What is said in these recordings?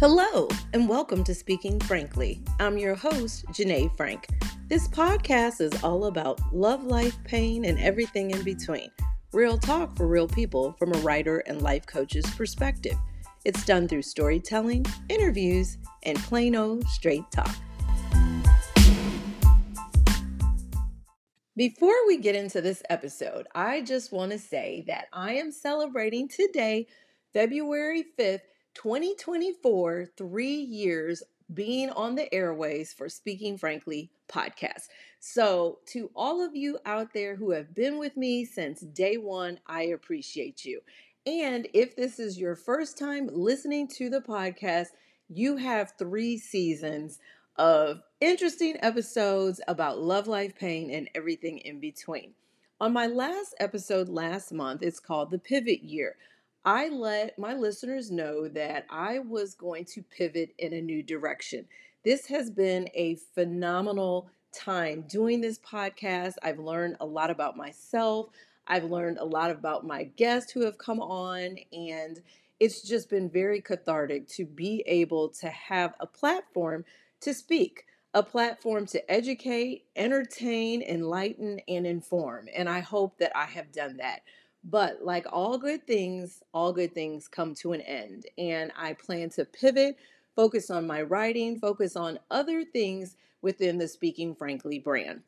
Hello, and welcome to Speaking Frankly. I'm your host, Janay Frank. This podcast is all about love, life, pain, and everything in between. Real talk for real people from a writer and life coach's perspective. It's done through storytelling, interviews, and plain old straight talk. Before we get into this episode, I just want to say that I am celebrating today, February 5th, 2024, three years being on the airways for Speaking Frankly podcast. So, to all of you out there who have been with me since day one, I appreciate you. And if this is your first time listening to the podcast, you have three seasons of interesting episodes about love, life, pain, and everything in between. On my last episode last month, it's called The Pivot Year. I let my listeners know that I was going to pivot in a new direction. This has been a phenomenal time doing this podcast. I've learned a lot about myself. I've learned a lot about my guests who have come on, and it's just been very cathartic to be able to have a platform to speak, a platform to educate, entertain, enlighten, and inform. And I hope that I have done that. But like all good things, all good things come to an end. And I plan to pivot, focus on my writing, focus on other things within the Speaking Frankly brand.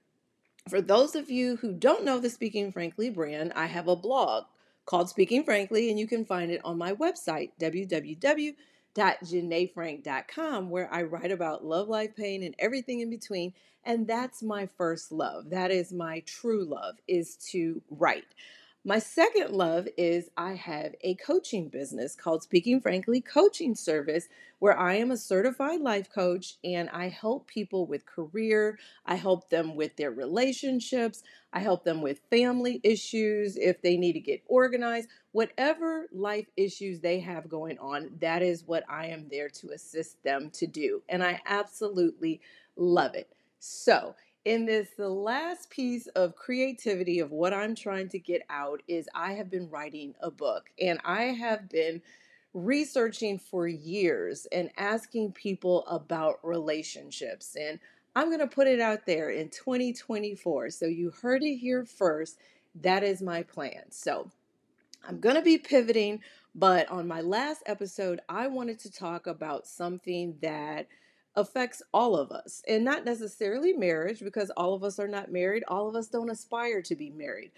For those of you who don't know the Speaking Frankly brand, I have a blog called Speaking Frankly, and you can find it on my website, www.janayfrank.com, where I write about love, life, pain, and everything in between. And that's my first love. That is my true love, is to write. My second love is I have a coaching business called Speaking Frankly Coaching Service, where I am a certified life coach and I help people with career. I help them with their relationships. I help them with family issues if they need to get organized. Whatever life issues they have going on, that is what I am there to assist them to do. And I absolutely love it. So, in this the last piece of creativity of what I'm trying to get out is I have been writing a book and I have been researching for years and asking people about relationships and I'm going to put it out there in 2024 so you heard it here first that is my plan. So I'm going to be pivoting but on my last episode I wanted to talk about something that affects all of us and not necessarily marriage because all of us are not married all of us don't aspire to be married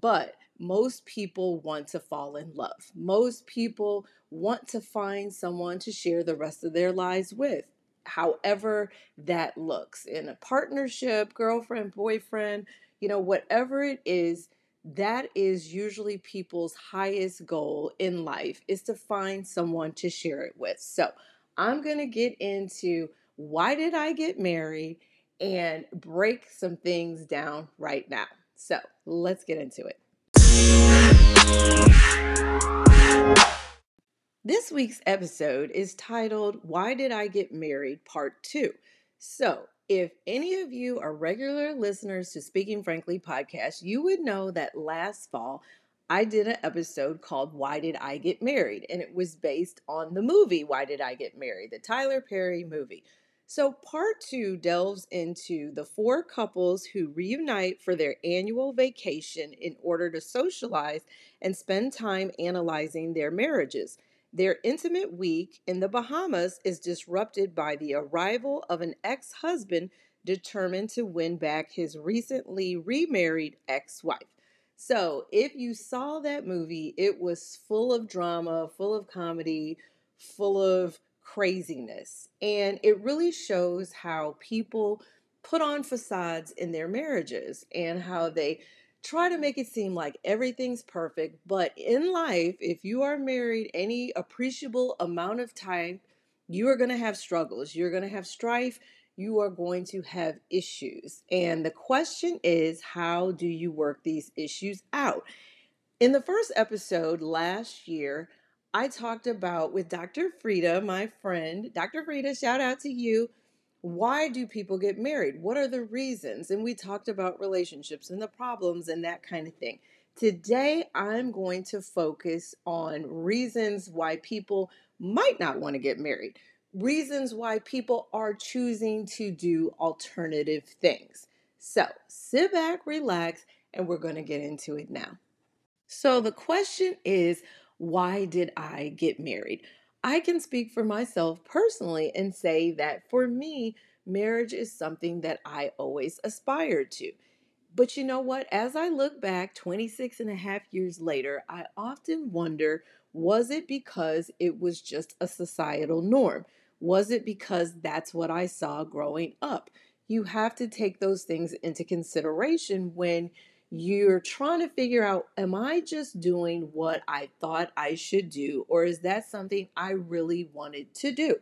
but most people want to fall in love. Most people want to find someone to share the rest of their lives with however that looks. In a partnership girlfriend boyfriend you know whatever it is that is usually people's highest goal in life is to find someone to share it with. So I'm going to get into why did I get married and break some things down right now. So let's get into it. This week's episode is titled Why Did I Get Married Part 2. So, if any of you are regular listeners to Speaking Frankly podcast, you would know that last fall I did an episode called Why Did I Get Married? And it was based on the movie Why Did I Get Married? The Tyler Perry movie. So, part two delves into the four couples who reunite for their annual vacation in order to socialize and spend time analyzing their marriages. Their intimate week in the Bahamas is disrupted by the arrival of an ex husband determined to win back his recently remarried ex wife. So, if you saw that movie, it was full of drama, full of comedy, full of craziness. And it really shows how people put on facades in their marriages and how they try to make it seem like everything's perfect. But in life, if you are married any appreciable amount of time, you are going to have struggles, you're going to have strife, you are going to have issues. And the question is, how do you work these issues out? In the first episode last year, I talked about with Dr. Frida, my friend. Dr. Frida, shout out to you. Why do people get married? What are the reasons? And we talked about relationships and the problems and that kind of thing. Today, I'm going to focus on reasons why people might not want to get married reasons why people are choosing to do alternative things. So sit back, relax, and we're going to get into it now. So the question is why did I get married? I can speak for myself personally and say that for me, marriage is something that I always aspired to. But you know what? As I look back 26 and a half years later, I often wonder was it because it was just a societal norm? Was it because that's what I saw growing up? You have to take those things into consideration when you're trying to figure out am I just doing what I thought I should do, or is that something I really wanted to do?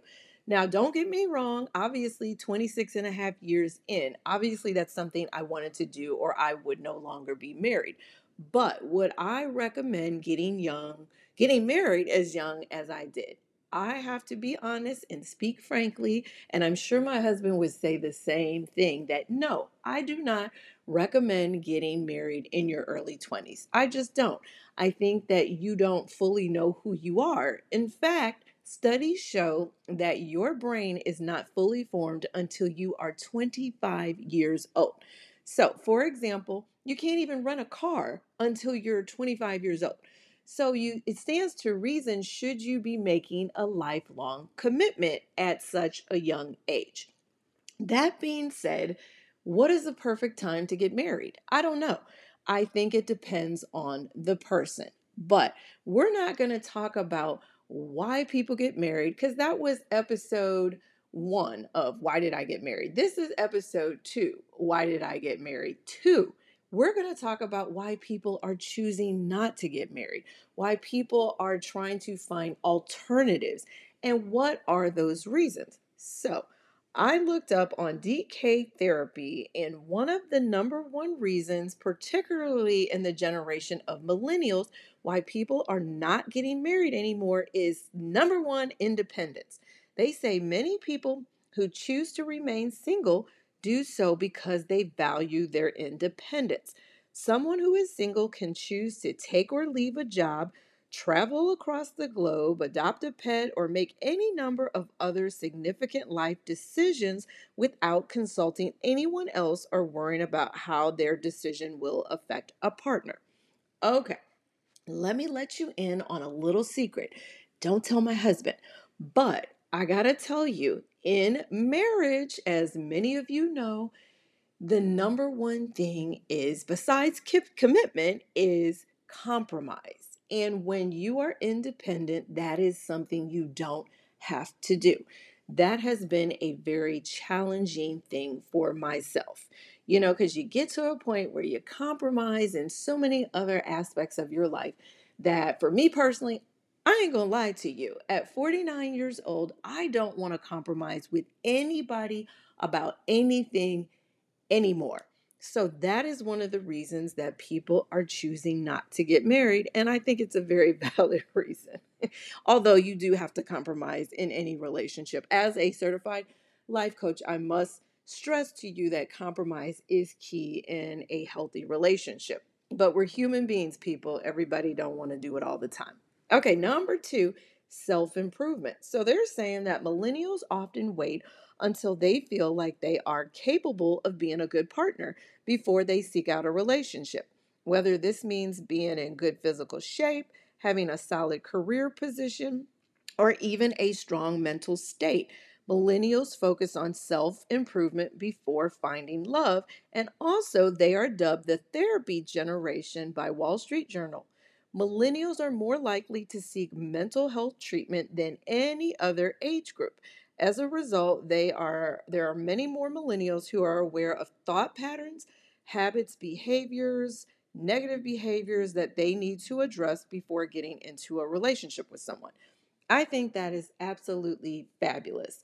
Now, don't get me wrong. Obviously, 26 and a half years in, obviously, that's something I wanted to do, or I would no longer be married. But would I recommend getting young, getting married as young as I did? I have to be honest and speak frankly, and I'm sure my husband would say the same thing that no, I do not recommend getting married in your early 20s. I just don't. I think that you don't fully know who you are. In fact, Studies show that your brain is not fully formed until you are 25 years old. So, for example, you can't even run a car until you're 25 years old. So you it stands to reason should you be making a lifelong commitment at such a young age. That being said, what is the perfect time to get married? I don't know. I think it depends on the person. But we're not going to talk about why people get married because that was episode one of Why Did I Get Married? This is episode two Why Did I Get Married? Two. We're going to talk about why people are choosing not to get married, why people are trying to find alternatives, and what are those reasons. So, I looked up on DK therapy, and one of the number one reasons, particularly in the generation of millennials, why people are not getting married anymore is number one, independence. They say many people who choose to remain single do so because they value their independence. Someone who is single can choose to take or leave a job, travel across the globe, adopt a pet, or make any number of other significant life decisions without consulting anyone else or worrying about how their decision will affect a partner. Okay, let me let you in on a little secret. Don't tell my husband. But I got to tell you, in marriage, as many of you know, the number one thing is, besides commitment, is compromise. And when you are independent, that is something you don't have to do. That has been a very challenging thing for myself you know, because you get to a point where you compromise in so many other aspects of your life that for me personally, I ain't gonna lie to you. At 49 years old, I don't want to compromise with anybody about anything anymore. So that is one of the reasons that people are choosing not to get married. And I think it's a very valid reason. Although you do have to compromise in any relationship. As a certified life coach, I must stress to you that compromise is key in a healthy relationship. But we're human beings, people. Everybody don't want to do it all the time. Okay, number 2, self-improvement. So they're saying that millennials often wait until they feel like they are capable of being a good partner before they seek out a relationship. Whether this means being in good physical shape, having a solid career position, or even a strong mental state. Millennials focus on self improvement before finding love, and also they are dubbed the therapy generation by Wall Street Journal. Millennials are more likely to seek mental health treatment than any other age group. As a result, they are there are many more millennials who are aware of thought patterns, habits, behaviors, negative behaviors that they need to address before getting into a relationship with someone. I think that is absolutely fabulous.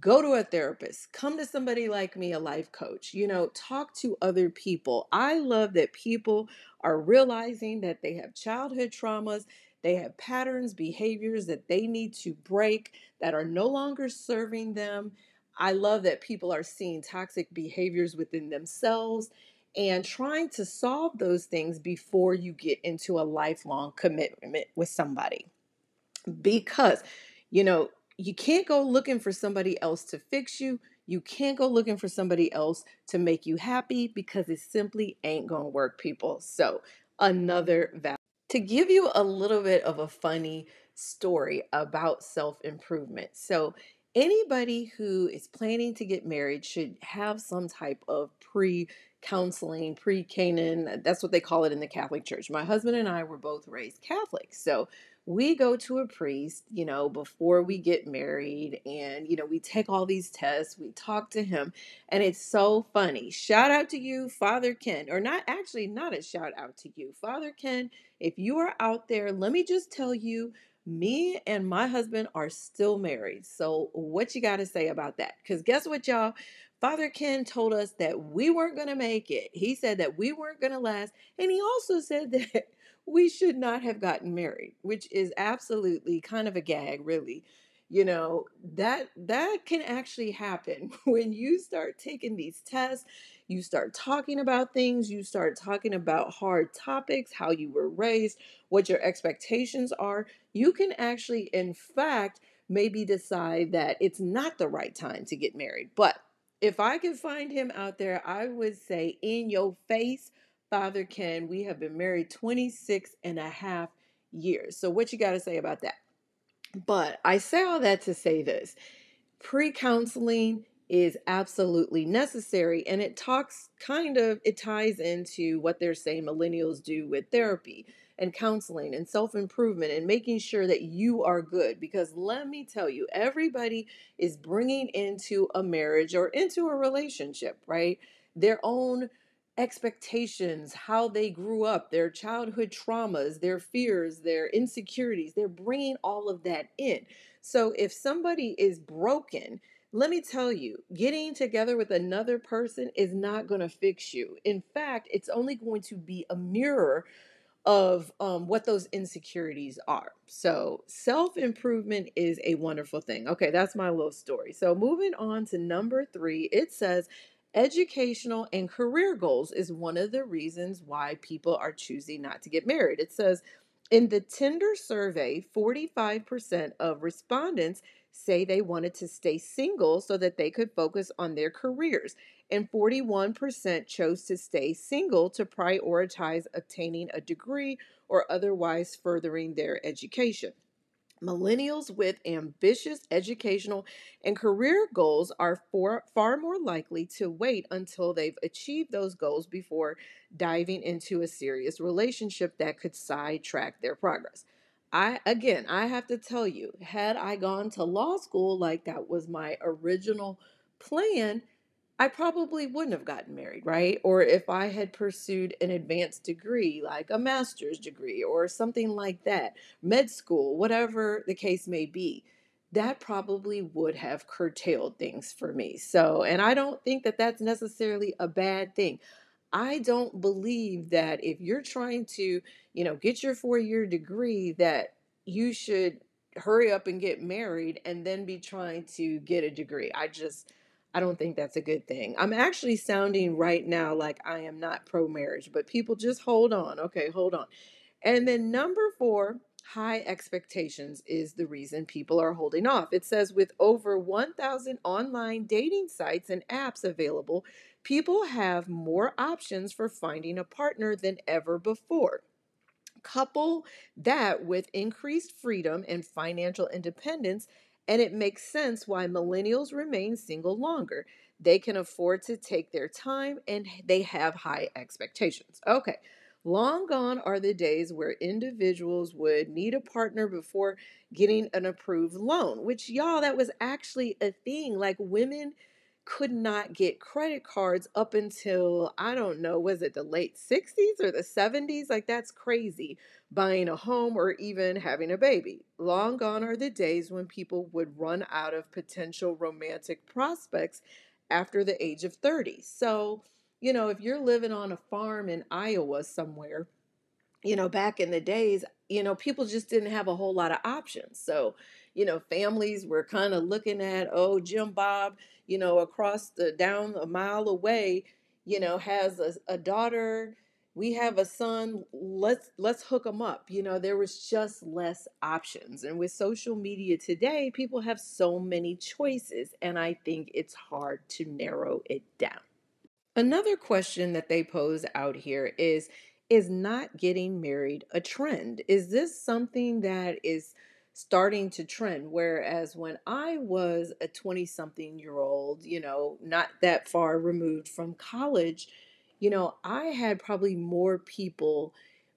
Go to a therapist, come to somebody like me, a life coach, you know, talk to other people. I love that people are realizing that they have childhood traumas, they have patterns, behaviors that they need to break that are no longer serving them. I love that people are seeing toxic behaviors within themselves and trying to solve those things before you get into a lifelong commitment with somebody because you know you can't go looking for somebody else to fix you. You can't go looking for somebody else to make you happy because it simply ain't going to work, people. So, another value. To give you a little bit of a funny story about self improvement. So, anybody who is planning to get married should have some type of pre counseling, pre Cana. That's what they call it in the Catholic Church. My husband and I were both raised Catholic. So we go to a priest, you know, before we get married, and, you know, we take all these tests, we talk to him, and it's so funny. Shout out to you, Father Ken, or not actually, not a shout out to you, Father Ken. If you are out there, let me just tell you, me and my husband are still married. So, what you got to say about that? Because guess what, y'all? Father Ken told us that we weren't going to make it. He said that we weren't going to last. And he also said that we should not have gotten married, which is absolutely kind of a gag, really. You know, that that can actually happen when you start taking these tests, you start talking about things, you start talking about hard topics, how you were raised, what your expectations are. You can actually in fact maybe decide that it's not the right time to get married. But if I can find him out there, I would say in your face Father Ken, we have been married 26 and a half years. So, what you got to say about that? But I say all that to say this pre counseling is absolutely necessary and it talks kind of it ties into what they're saying millennials do with therapy and counseling and self-improvement and making sure that you are good because let me tell you everybody is bringing into a marriage or into a relationship right their own expectations, how they grew up, their childhood traumas, their fears, their insecurities. They're bringing all of that in. So if somebody is broken, let me tell you, getting together with another person is not going to fix you. In fact, it's only going to be a mirror of um, what those insecurities are. So, self improvement is a wonderful thing. Okay, that's my little story. So, moving on to number three, it says, Educational and career goals is one of the reasons why people are choosing not to get married. It says in the Tinder survey, 45% of respondents say they wanted to stay single so that they could focus on their careers, and 41% chose to stay single to prioritize obtaining a degree or otherwise furthering their education. Millennials with ambitious educational and career goals are for, far more likely to wait until they've achieved those goals before diving into a serious relationship that could sidetrack their progress. I again, I have to tell you, had I gone to law school like that was my original plan, I probably wouldn't have gotten married, right? Or if I had pursued an advanced degree, like a master's degree or something like that, med school, whatever the case may be, that probably would have curtailed things for me. So, and I don't think that that's necessarily a bad thing. I don't believe that if you're trying to, you know, get your four year degree, that you should hurry up and get married and then be trying to get a degree. I just, I don't think that's a good thing. I'm actually sounding right now like I am not pro marriage, but people just hold on. Okay, hold on. And then number four, high expectations is the reason people are holding off. It says with over 1,000 online dating sites and apps available, people have more options for finding a partner than ever before. Couple that with increased freedom and financial independence and it makes sense why millennials remain single longer. They can afford to take their time and they have high expectations. Okay. Long gone are the days where individuals would need a partner before getting an approved loan, which, y'all, that was actually a thing. Like women could not get credit cards up until I don't know, was it the late 60s or the 70s? Like that's crazy. Buying a home or even having a baby. Long gone are the days when people would run out of potential romantic prospects after the age of 30. So, you know, if you're living on a farm in Iowa somewhere, you know, back in the days, you know, people just didn't have a whole lot of options. So, you know, families were kind of looking at, oh, Jim Bob, you know, across the down a mile away, you know, has a, a daughter we have a son let's let's hook them up. You know there was just less options. And with social media today people have so many choices and i think it's hard to narrow it down. Another question that they pose out here is is not getting married a trend is this something that is starting to trend whereas when i was a 20 something year old you know not that far removed from college you know, I had probably more people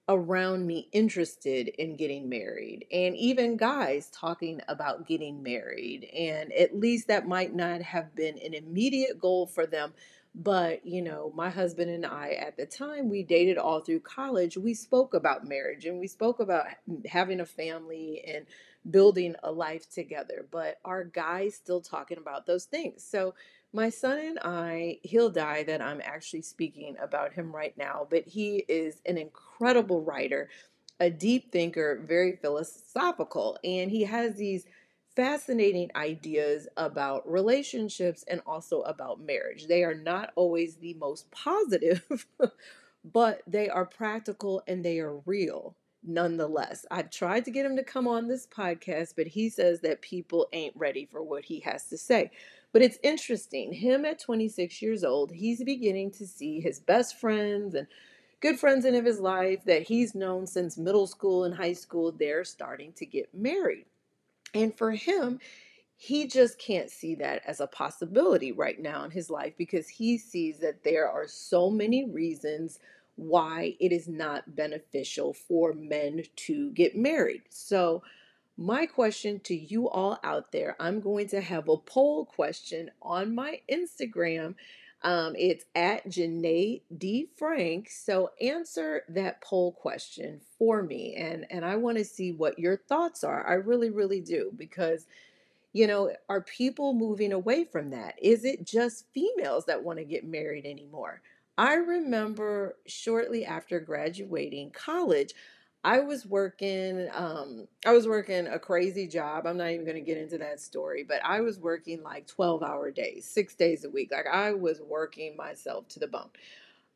around me interested in getting married and even guys talking about getting married. And at least that might not have been an immediate goal for them. But, you know, my husband and I at the time, we dated all through college. We spoke about marriage and we spoke about having a family and building a life together. But our guys still talking about those things. So, my son and I, he'll die that I'm actually speaking about him right now, but he is an incredible writer, a deep thinker, very philosophical, and he has these fascinating ideas about relationships and also about marriage. They are not always the most positive, but they are practical and they are real nonetheless. I've tried to get him to come on this podcast, but he says that people ain't ready for what he has to say. But it's interesting. Him at 26 years old, he's beginning to see his best friends and good friends in of his life that he's known since middle school and high school, they're starting to get married. And for him, he just can't see that as a possibility right now in his life because he sees that there are so many reasons why it is not beneficial for men to get married. So, my question to you all out there I'm going to have a poll question on my Instagram. Um, it's at Janay D. Frank. So answer that poll question for me. And, and I want to see what your thoughts are. I really, really do. Because, you know, are people moving away from that? Is it just females that want to get married anymore? I remember shortly after graduating college, I was working um I was working a crazy job. I'm not even going to get into that story, but I was working like 12-hour days, 6 days a week. Like I was working myself to the bone.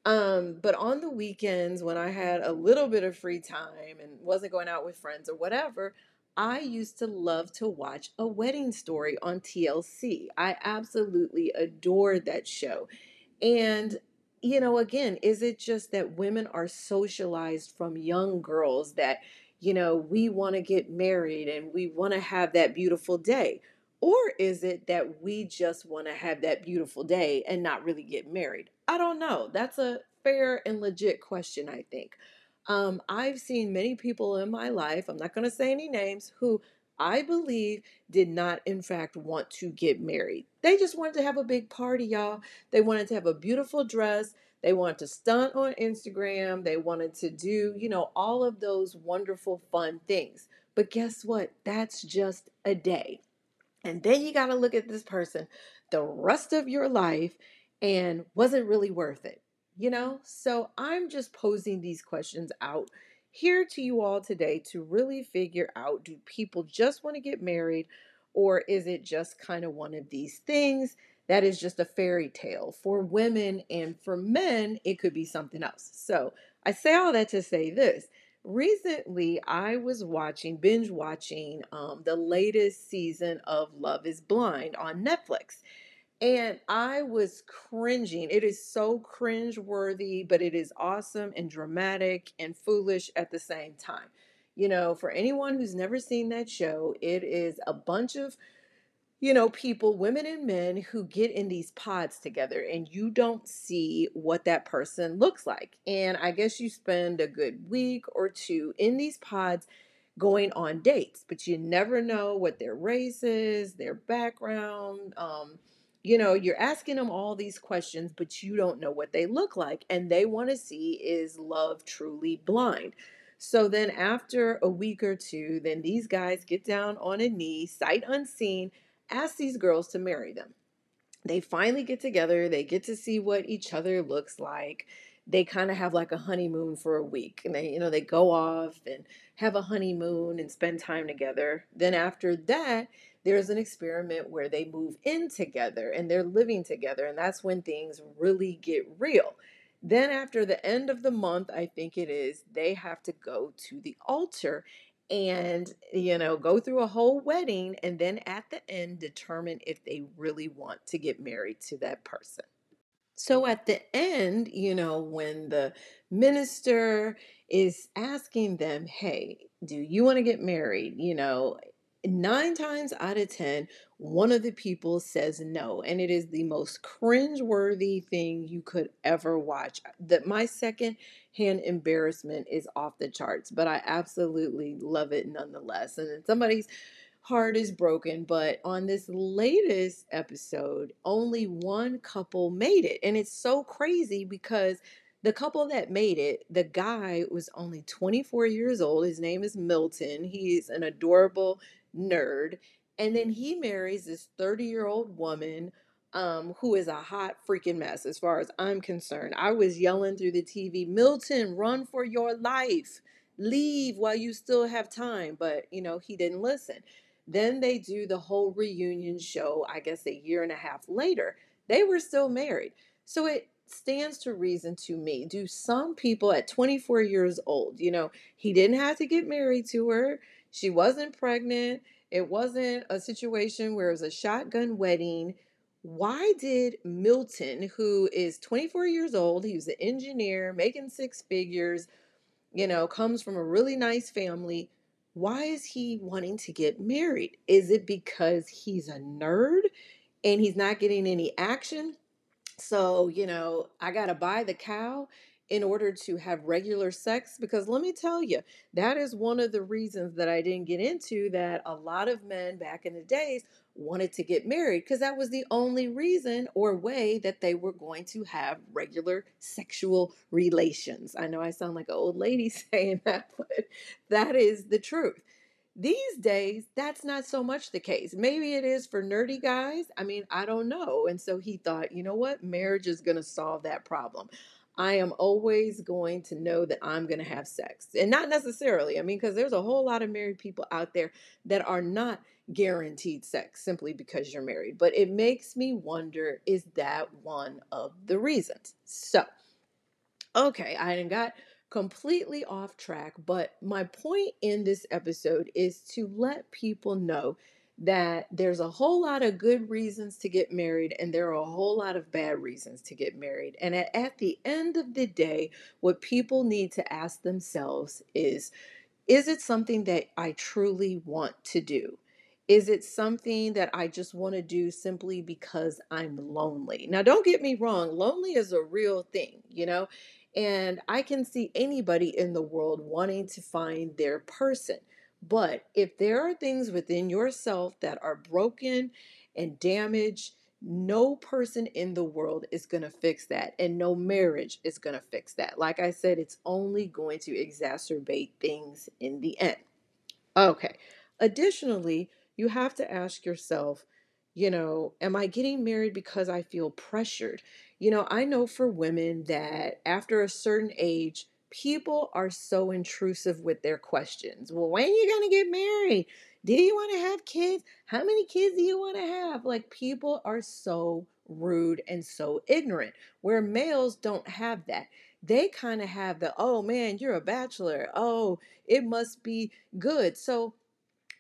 Um but on the weekends when I had a little bit of free time and wasn't going out with friends or whatever, I used to love to watch A Wedding Story on TLC. I absolutely adored that show. And you know, again, is it just that women are socialized from young girls that, you know, we want to get married and we want to have that beautiful day? Or is it that we just want to have that beautiful day and not really get married? I don't know. That's a fair and legit question, I think. Um, I've seen many people in my life, I'm not going to say any names, who I believe did not, in fact, want to get married. They just wanted to have a big party, y'all. They wanted to have a beautiful dress. They wanted to stunt on Instagram. They wanted to do, you know, all of those wonderful, fun things. But guess what? That's just a day. And then you got to look at this person the rest of your life and wasn't really worth it, you know? So I'm just posing these questions out here to you all today to really figure out do people just want to get married or is it just kind of one of these things that is just a fairy tale for women and for men it could be something else so i say all that to say this recently i was watching binge watching um, the latest season of love is blind on netflix and I was cringing. It is so cringe worthy, but it is awesome and dramatic and foolish at the same time. You know, for anyone who's never seen that show, it is a bunch of, you know, people, women and men, who get in these pods together and you don't see what that person looks like. And I guess you spend a good week or two in these pods going on dates, but you never know what their race is, their background, um, you know, you're asking them all these questions, but you don't know what they look like. And they want to see is love truly blind? So then, after a week or two, then these guys get down on a knee, sight unseen, ask these girls to marry them. They finally get together, they get to see what each other looks like. They kind of have like a honeymoon for a week. And they, you know, they go off and have a honeymoon and spend time together. Then, after that, there's an experiment where they move in together and they're living together. And that's when things really get real. Then, after the end of the month, I think it is, they have to go to the altar and, you know, go through a whole wedding and then at the end determine if they really want to get married to that person. So at the end, you know, when the minister is asking them, hey, do you want to get married? You know, nine times out of ten, one of the people says no. And it is the most cringe-worthy thing you could ever watch. That my second hand embarrassment is off the charts, but I absolutely love it nonetheless. And somebody's heart is broken, but on this latest episode, only one couple made it. And it's so crazy because the couple that made it, the guy was only 24 years old. His name is Milton. He's an adorable nerd. And then he marries this 30 year old woman um, who is a hot freaking mess as far as I'm concerned. I was yelling through the TV, Milton, run for your life. Leave while you still have time. But, you know, he didn't listen. Then they do the whole reunion show, I guess a year and a half later. They were still married. So it stands to reason to me. Do some people at 24 years old, you know, he didn't have to get married to her. She wasn't pregnant. It wasn't a situation where it was a shotgun wedding. Why did Milton, who is 24 years old, he was an engineer making six figures, you know, comes from a really nice family, why is he wanting to get married? Is it because he's a nerd and he's not getting any action? So, you know, I got to buy the cow in order to have regular sex because let me tell you that is one of the reasons that I didn't get into that a lot of men back in the days wanted to get married because that was the only reason or way that they were going to have regular sexual relations. I know I sound like an old lady saying that, but that is the truth. These days, that's not so much the case. Maybe it is for nerdy guys. I mean, I don't know. And so he thought, you know what? Marriage is going to solve that problem. I am always going to know that I'm going to have sex. And not necessarily, I mean, because there's a whole lot of married people out there that are not guaranteed sex simply because you're married. But it makes me wonder is that one of the reasons? So, okay, I got completely off track, but my point in this episode is to let people know that there's a whole lot of good reasons to get married and there are a whole lot of bad reasons to get married. And at, at the end of the day, what people need to ask themselves is is it something that I truly want to do? Is it something that I just want to do simply because I'm lonely? Now, don't get me wrong, lonely is a real thing, you know, and I can see anybody in the world wanting to find their person. But if there are things within yourself that are broken and damaged, no person in the world is going to fix that, and no marriage is going to fix that. Like I said, it's only going to exacerbate things in the end. Okay. Additionally, you have to ask yourself, you know, am I getting married because I feel pressured? You know, I know for women that after a certain age, people are so intrusive with their questions. Well, when are you going to get married? Do you want to have kids? How many kids do you want to have? Like, people are so rude and so ignorant, where males don't have that. They kind of have the, oh man, you're a bachelor. Oh, it must be good. So,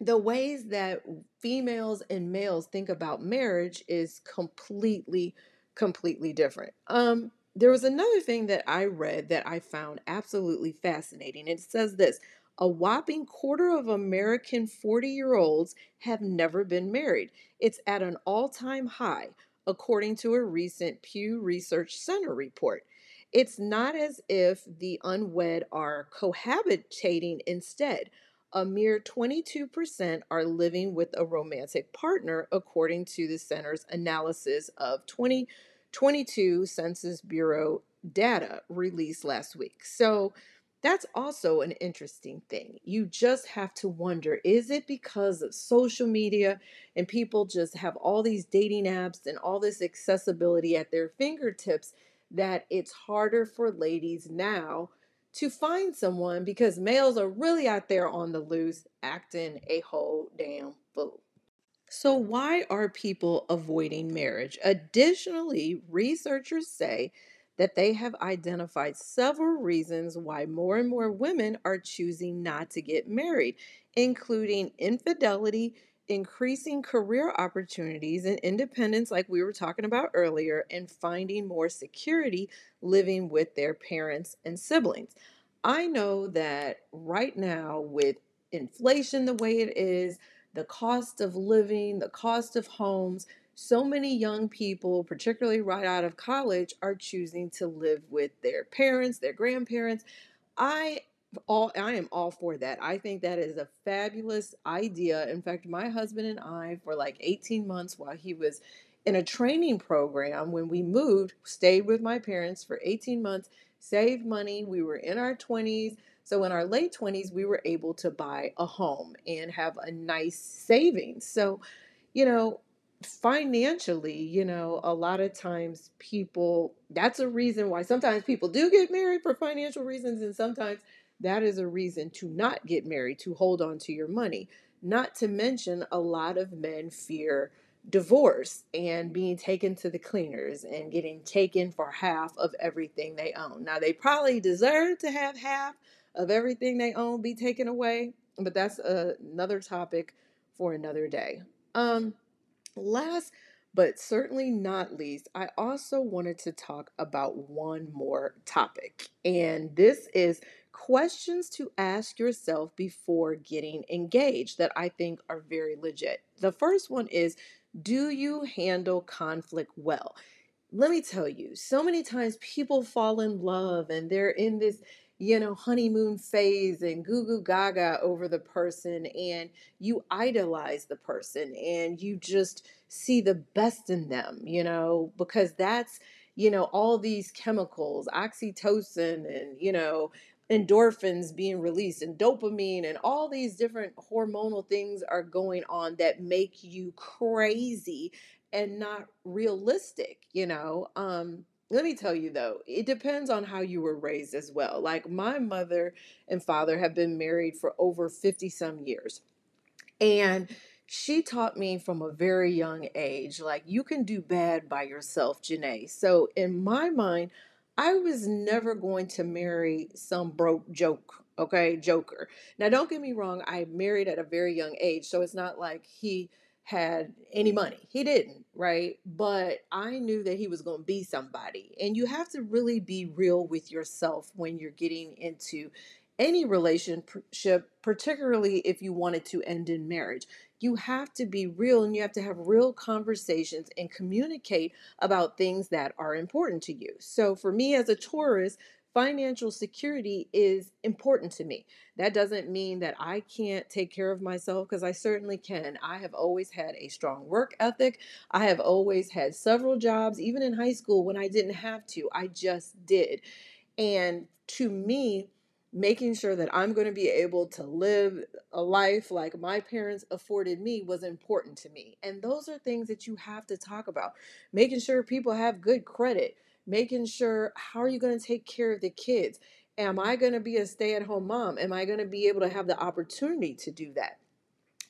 the ways that females and males think about marriage is completely, completely different. Um, there was another thing that I read that I found absolutely fascinating. It says this a whopping quarter of American 40 year olds have never been married. It's at an all time high, according to a recent Pew Research Center report. It's not as if the unwed are cohabitating instead. A mere 22% are living with a romantic partner, according to the center's analysis of 20 22 Census Bureau data released last week. So that's also an interesting thing. You just have to wonder is it because of social media and people just have all these dating apps and all this accessibility at their fingertips that it's harder for ladies now to find someone because males are really out there on the loose acting a whole damn fool. So, why are people avoiding marriage? Additionally, researchers say that they have identified several reasons why more and more women are choosing not to get married, including infidelity, increasing career opportunities and independence, like we were talking about earlier, and finding more security living with their parents and siblings. I know that right now, with inflation the way it is, the cost of living, the cost of homes, so many young people, particularly right out of college, are choosing to live with their parents, their grandparents. I all I am all for that. I think that is a fabulous idea. In fact, my husband and I for like 18 months while he was in a training program when we moved, stayed with my parents for 18 months, saved money. We were in our 20s. So in our late 20s, we were able to buy a home and have a nice savings. So, you know, financially, you know, a lot of times people, that's a reason why sometimes people do get married for financial reasons, and sometimes that is a reason to not get married, to hold on to your money. Not to mention, a lot of men fear divorce and being taken to the cleaners and getting taken for half of everything they own. Now, they probably deserve to have half of everything they own be taken away, but that's another topic for another day. Um, last but certainly not least, I also wanted to talk about one more topic, and this is questions to ask yourself before getting engaged that I think are very legit. The first one is Do you handle conflict well? Let me tell you, so many times people fall in love and they're in this you know, honeymoon phase and goo goo gaga over the person, and you idolize the person and you just see the best in them, you know, because that's, you know, all these chemicals, oxytocin and, you know, endorphins being released and dopamine and all these different hormonal things are going on that make you crazy and not realistic, you know. Um let me tell you though, it depends on how you were raised as well. Like my mother and father have been married for over 50 some years. And she taught me from a very young age, like you can do bad by yourself, Janay. So in my mind, I was never going to marry some broke joke, okay, joker. Now don't get me wrong, I married at a very young age, so it's not like he had any money. He didn't, right? But I knew that he was going to be somebody. And you have to really be real with yourself when you're getting into any relationship, particularly if you want it to end in marriage. You have to be real and you have to have real conversations and communicate about things that are important to you. So, for me as a Taurus, financial security is important to me. That doesn't mean that I can't take care of myself because I certainly can. I have always had a strong work ethic. I have always had several jobs, even in high school when I didn't have to. I just did. And to me, making sure that I'm going to be able to live a life like my parents afforded me was important to me. And those are things that you have to talk about. Making sure people have good credit making sure how are you going to take care of the kids? Am I going to be a stay at home mom? Am I going to be able to have the opportunity to do that?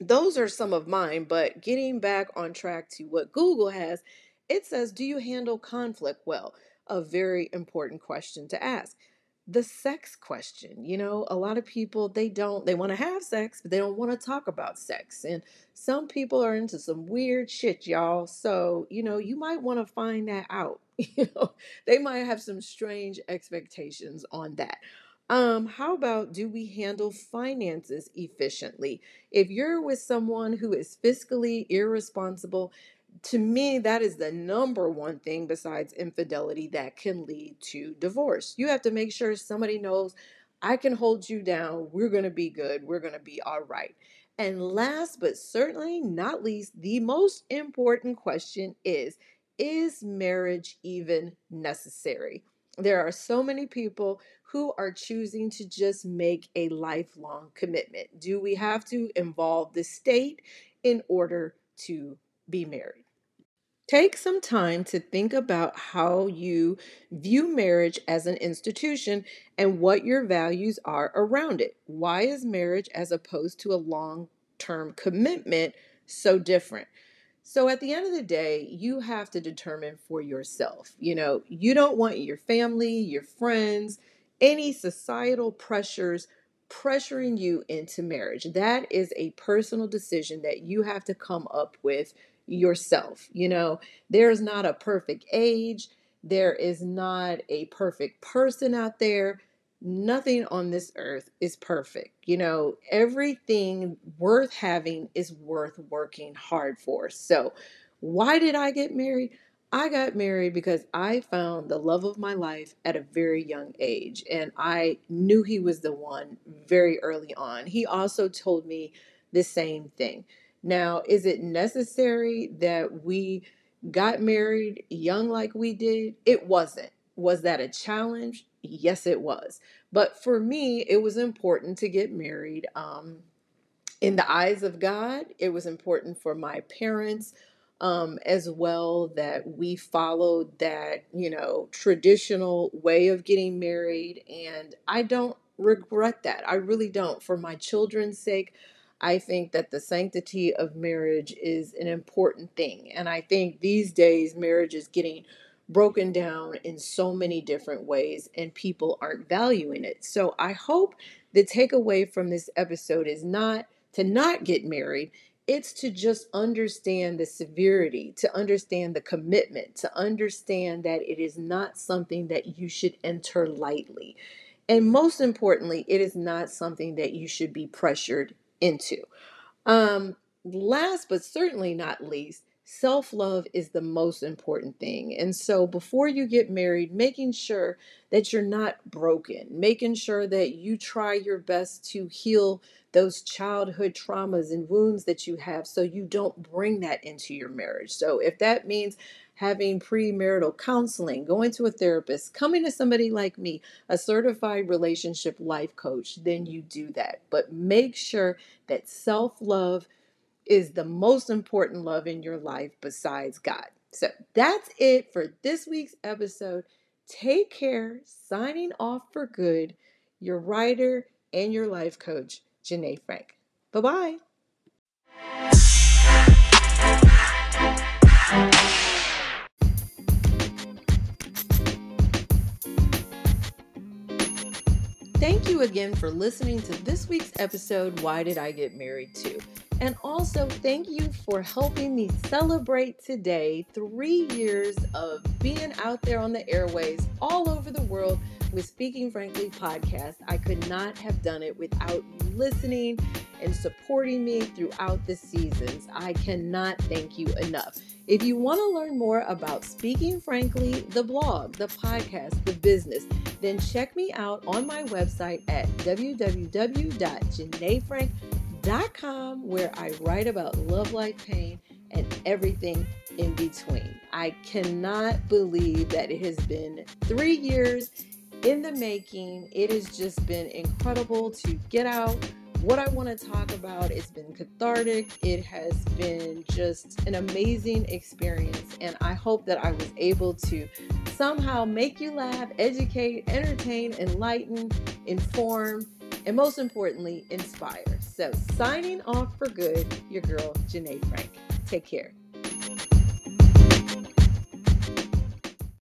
Those are some of mine, but getting back on track to what Google has, it says, Do you handle conflict well? A very important question to ask the sex question. You know, a lot of people they don't they want to have sex, but they don't want to talk about sex. And some people are into some weird shit, y'all. So, you know, you might want to find that out. You know, they might have some strange expectations on that. Um, how about do we handle finances efficiently? If you're with someone who is fiscally irresponsible, to me, that is the number one thing besides infidelity that can lead to divorce. You have to make sure somebody knows I can hold you down. We're going to be good. We're going to be all right. And last but certainly not least, the most important question is Is marriage even necessary? There are so many people who are choosing to just make a lifelong commitment. Do we have to involve the state in order to be married? Take some time to think about how you view marriage as an institution and what your values are around it. Why is marriage, as opposed to a long term commitment, so different? So at the end of the day, you have to determine for yourself. You know, you don't want your family, your friends, any societal pressures pressuring you into marriage. That is a personal decision that you have to come up with yourself. You know, there's not a perfect age, there is not a perfect person out there. Nothing on this earth is perfect. You know, everything worth having is worth working hard for. So, why did I get married? I got married because I found the love of my life at a very young age, and I knew he was the one very early on. He also told me the same thing. Now, is it necessary that we got married young like we did? It wasn't. Was that a challenge? Yes, it was. But for me, it was important to get married. Um, in the eyes of God, it was important for my parents um, as well that we followed that, you know, traditional way of getting married. And I don't regret that. I really don't. For my children's sake, I think that the sanctity of marriage is an important thing. And I think these days, marriage is getting broken down in so many different ways, and people aren't valuing it. So I hope the takeaway from this episode is not to not get married it's to just understand the severity, to understand the commitment, to understand that it is not something that you should enter lightly. And most importantly, it is not something that you should be pressured into. Um, last but certainly not least, self love is the most important thing. And so before you get married, making sure that you're not broken, making sure that you try your best to heal those childhood traumas and wounds that you have so you don't bring that into your marriage. So if that means having premarital counseling, going to a therapist, coming to somebody like me, a certified relationship life coach, then you do that. But make sure that self love is the most important love in your life besides God. So that's it for this week's episode. Take care. Signing off for good. Your writer and your life coach, Janay Frank. Bye bye. Thank you again for listening to this week's episode, Why Did I Get Married Too? And also, thank you for helping me celebrate today three years of being out there on the airways all over the world with Speaking Frankly podcast. I could not have done it without you listening and supporting me throughout the seasons. I cannot thank you enough. If you want to learn more about Speaking Frankly, the blog, the podcast, the business, then check me out on my website at www.janayfrank.com com, where I write about love, life, pain, and everything in between. I cannot believe that it has been three years in the making. It has just been incredible to get out what I want to talk about. It's been cathartic. It has been just an amazing experience. And I hope that I was able to somehow make you laugh, educate, entertain, enlighten, inform, and most importantly, inspire. So, signing off for good, your girl, Janay Frank. Take care.